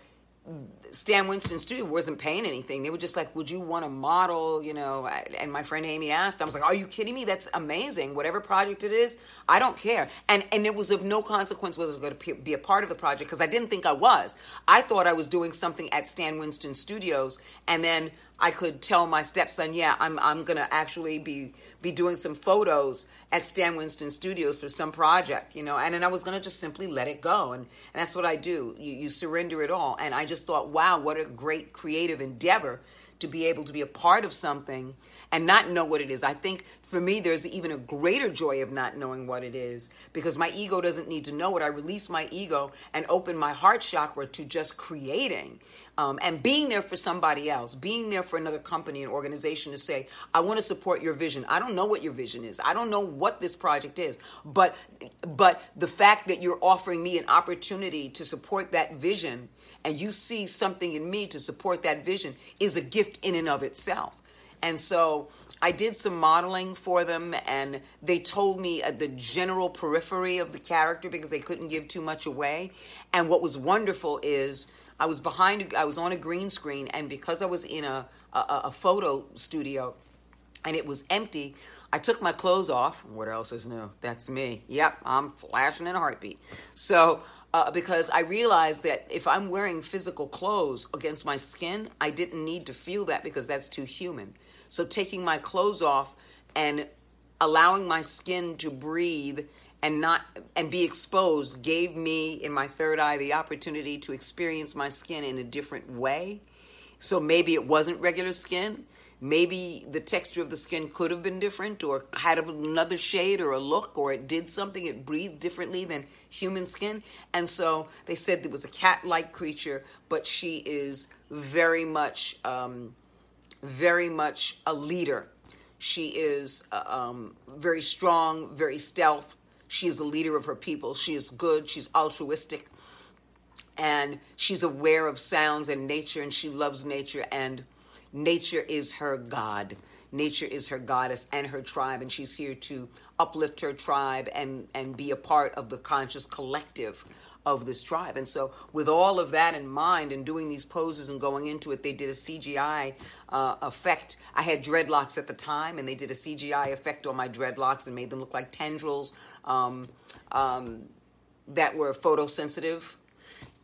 Stan Winston Studio wasn't paying anything. They were just like, "Would you want to model?" You know. And my friend Amy asked. I was like, "Are you kidding me? That's amazing. Whatever project it is, I don't care." And and it was of no consequence whether I was going to be a part of the project because I didn't think I was. I thought I was doing something at Stan Winston Studios, and then I could tell my stepson, "Yeah, I'm I'm to actually be be doing some photos at Stan Winston Studios for some project, you know." And then I was to just simply let it go, and and that's what I do. You you surrender it all, and I just thought, "Wow, what a great creative endeavor to be able to be a part of something." And not know what it is. I think for me, there's even a greater joy of not knowing what it is because my ego doesn't need to know it. I release my ego and open my heart chakra to just creating um, and being there for somebody else, being there for another company and organization to say, I want to support your vision. I don't know what your vision is. I don't know what this project is, but but the fact that you're offering me an opportunity to support that vision and you see something in me to support that vision is a gift in and of itself. And so I did some modeling for them, and they told me uh, the general periphery of the character because they couldn't give too much away. And what was wonderful is I was behind, I was on a green screen, and because I was in a, a, a photo studio and it was empty, I took my clothes off. What else is new? That's me. Yep, I'm flashing in a heartbeat. So, uh, because I realized that if I'm wearing physical clothes against my skin, I didn't need to feel that because that's too human. So taking my clothes off and allowing my skin to breathe and not and be exposed gave me in my third eye the opportunity to experience my skin in a different way. So maybe it wasn't regular skin. Maybe the texture of the skin could have been different or had another shade or a look or it did something, it breathed differently than human skin. And so they said it was a cat like creature, but she is very much um, very much a leader. She is uh, um, very strong, very stealth. She is a leader of her people. She is good. She's altruistic. and she's aware of sounds and nature and she loves nature and nature is her god nature is her goddess and her tribe and she's here to uplift her tribe and and be a part of the conscious collective of this tribe and so with all of that in mind and doing these poses and going into it they did a cgi uh, effect i had dreadlocks at the time and they did a cgi effect on my dreadlocks and made them look like tendrils um, um, that were photosensitive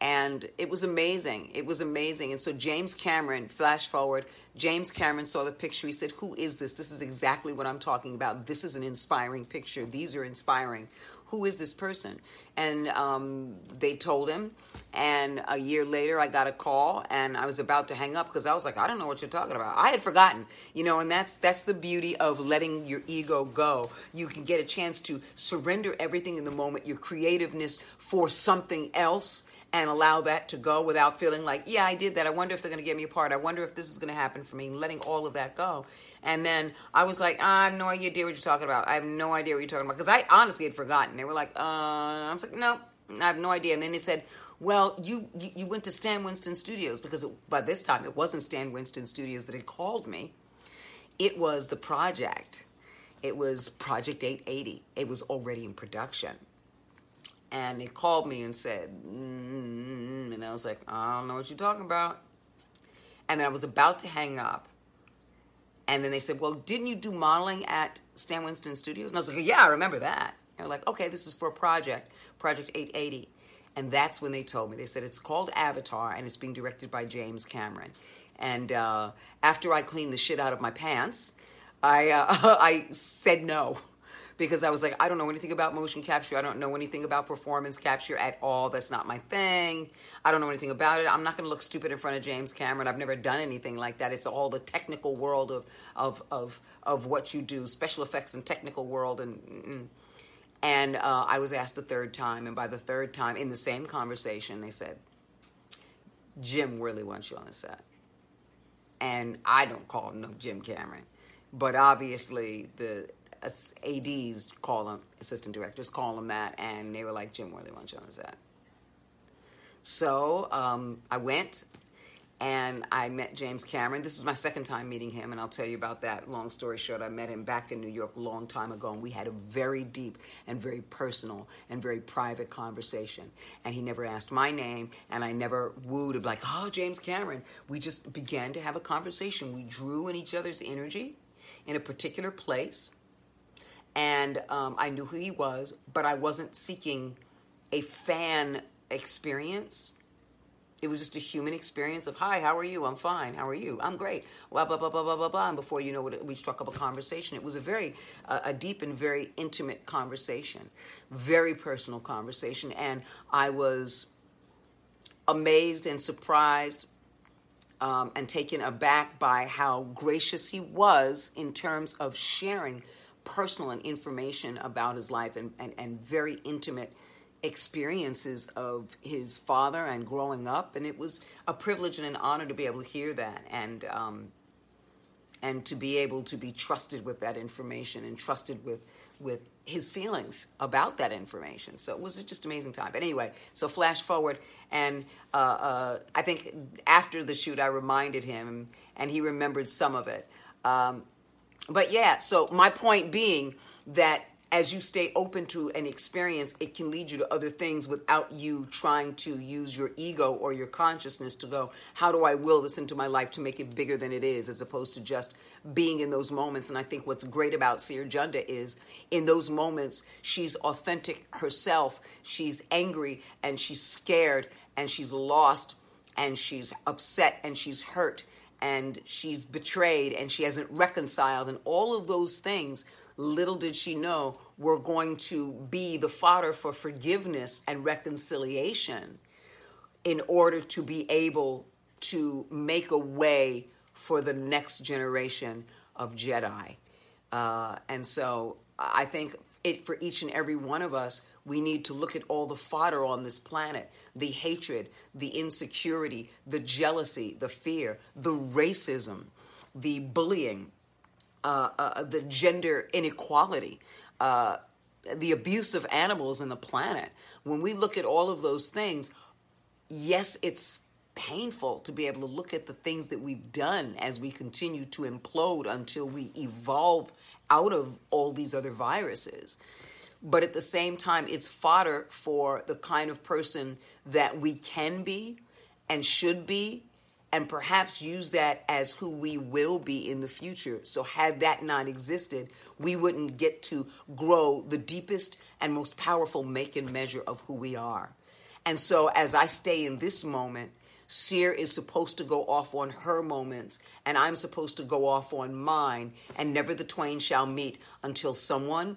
and it was amazing. It was amazing. And so James Cameron, flash forward, James Cameron saw the picture. He said, Who is this? This is exactly what I'm talking about. This is an inspiring picture. These are inspiring. Who is this person? And um, they told him. And a year later, I got a call, and I was about to hang up because I was like, I don't know what you're talking about. I had forgotten, you know. And that's that's the beauty of letting your ego go. You can get a chance to surrender everything in the moment, your creativeness for something else and allow that to go without feeling like, yeah, I did that. I wonder if they're going to get me apart. I wonder if this is going to happen for me. Letting all of that go. And then I was like, I have no idea what you're talking about. I have no idea what you're talking about. Because I honestly had forgotten. They were like, uh, I was like, no, I have no idea. And then they said, well, you you went to Stan Winston Studios because it, by this time it wasn't Stan Winston Studios that had called me. It was the project. It was Project 880. It was already in production and they called me and said, mm, and I was like, I don't know what you're talking about. And then I was about to hang up. And then they said, Well, didn't you do modeling at Stan Winston Studios? And I was like, Yeah, I remember that. And they're like, Okay, this is for a project, Project 880. And that's when they told me. They said, It's called Avatar and it's being directed by James Cameron. And uh, after I cleaned the shit out of my pants, I, uh, [laughs] I said no because I was like, I don't know anything about motion capture. I don't know anything about performance capture at all. That's not my thing. I don't know anything about it. I'm not going to look stupid in front of James Cameron. I've never done anything like that. It's all the technical world of of of of what you do, special effects and technical world and. Mm, and uh, I was asked a third time, and by the third time, in the same conversation, they said, "Jim really wants you on the set." And I don't call him no Jim Cameron, but obviously the ads call them assistant directors call them that and they were like jim worley wants you on set so um, i went and i met james cameron. This was my second time meeting him and i'll tell you about that. Long story short i met him back in new york a long time ago and we had a very deep and very personal and very private conversation. And he never asked my name and i never wooed of like oh james cameron. We just began to have a conversation. We drew in each other's energy in a particular place and um, I knew who he was, but I wasn't seeking a fan experience. It was just a human experience of, hi, how are you? I'm fine. How are you? I'm great. Blah, blah, blah, blah, blah, blah, blah. And before you know it, we struck up a conversation. It was a very, uh, a deep and very intimate conversation, very personal conversation. And I was amazed and surprised um, and taken aback by how gracious he was in terms of sharing personal and information about his life and, and, and very intimate experiences of his father and growing up. And it was a privilege and an honor to be able to hear that and, um, and to be able to be trusted with that information and trusted with, with his feelings about that information. So it was just amazing time. But anyway, so flash forward, and uh, uh, I think after the shoot, I reminded him, and he remembered some of it. Um, but yeah, so my point being that as you stay open to an experience, it can lead you to other things without you trying to use your ego or your consciousness to go, how do I will this into my life to make it bigger than it is, as opposed to just being in those moments. And I think what's great about Cere Junda is in those moments, she's authentic herself. She's angry and she's scared and she's lost and she's upset and she's hurt and she's betrayed and she hasn't reconciled and all of those things little did she know were going to be the fodder for forgiveness and reconciliation in order to be able to make a way for the next generation of Jedi. Uh, and so I think it for each and every one of us, we need to look at all the fodder on this planet the hatred, the insecurity, the jealousy, the fear, the racism, the bullying, uh, uh, the gender inequality, uh, the abuse of animals in the planet. When we look at all of those things, yes, it's painful to be able to look at the things that we've done as we continue to implode until we evolve out of all these other viruses. But at the same time, it's fodder for the kind of person that we can be and should be, and perhaps use that as who we will be in the future. So, had that not existed, we wouldn't get to grow the deepest and most powerful make and measure of who we are. And so, as I stay in this moment, Cere is supposed to go off on her moments, and I'm supposed to go off on mine, and never the twain shall meet until someone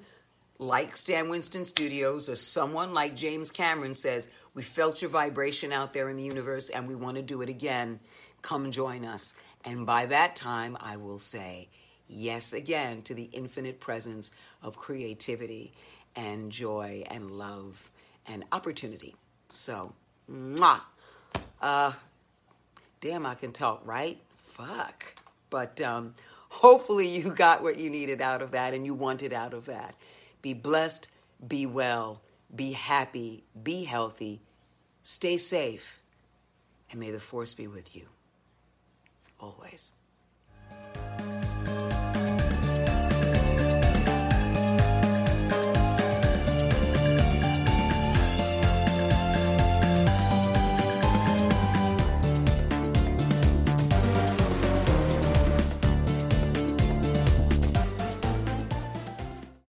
like Stan Winston Studios or someone like James Cameron says, We felt your vibration out there in the universe and we want to do it again. Come join us. And by that time, I will say yes again to the infinite presence of creativity and joy and love and opportunity. So, mwah. Uh, damn, I can talk, right? Fuck. But um, hopefully you got what you needed out of that and you wanted out of that. Be blessed, be well, be happy, be healthy, stay safe, and may the force be with you always.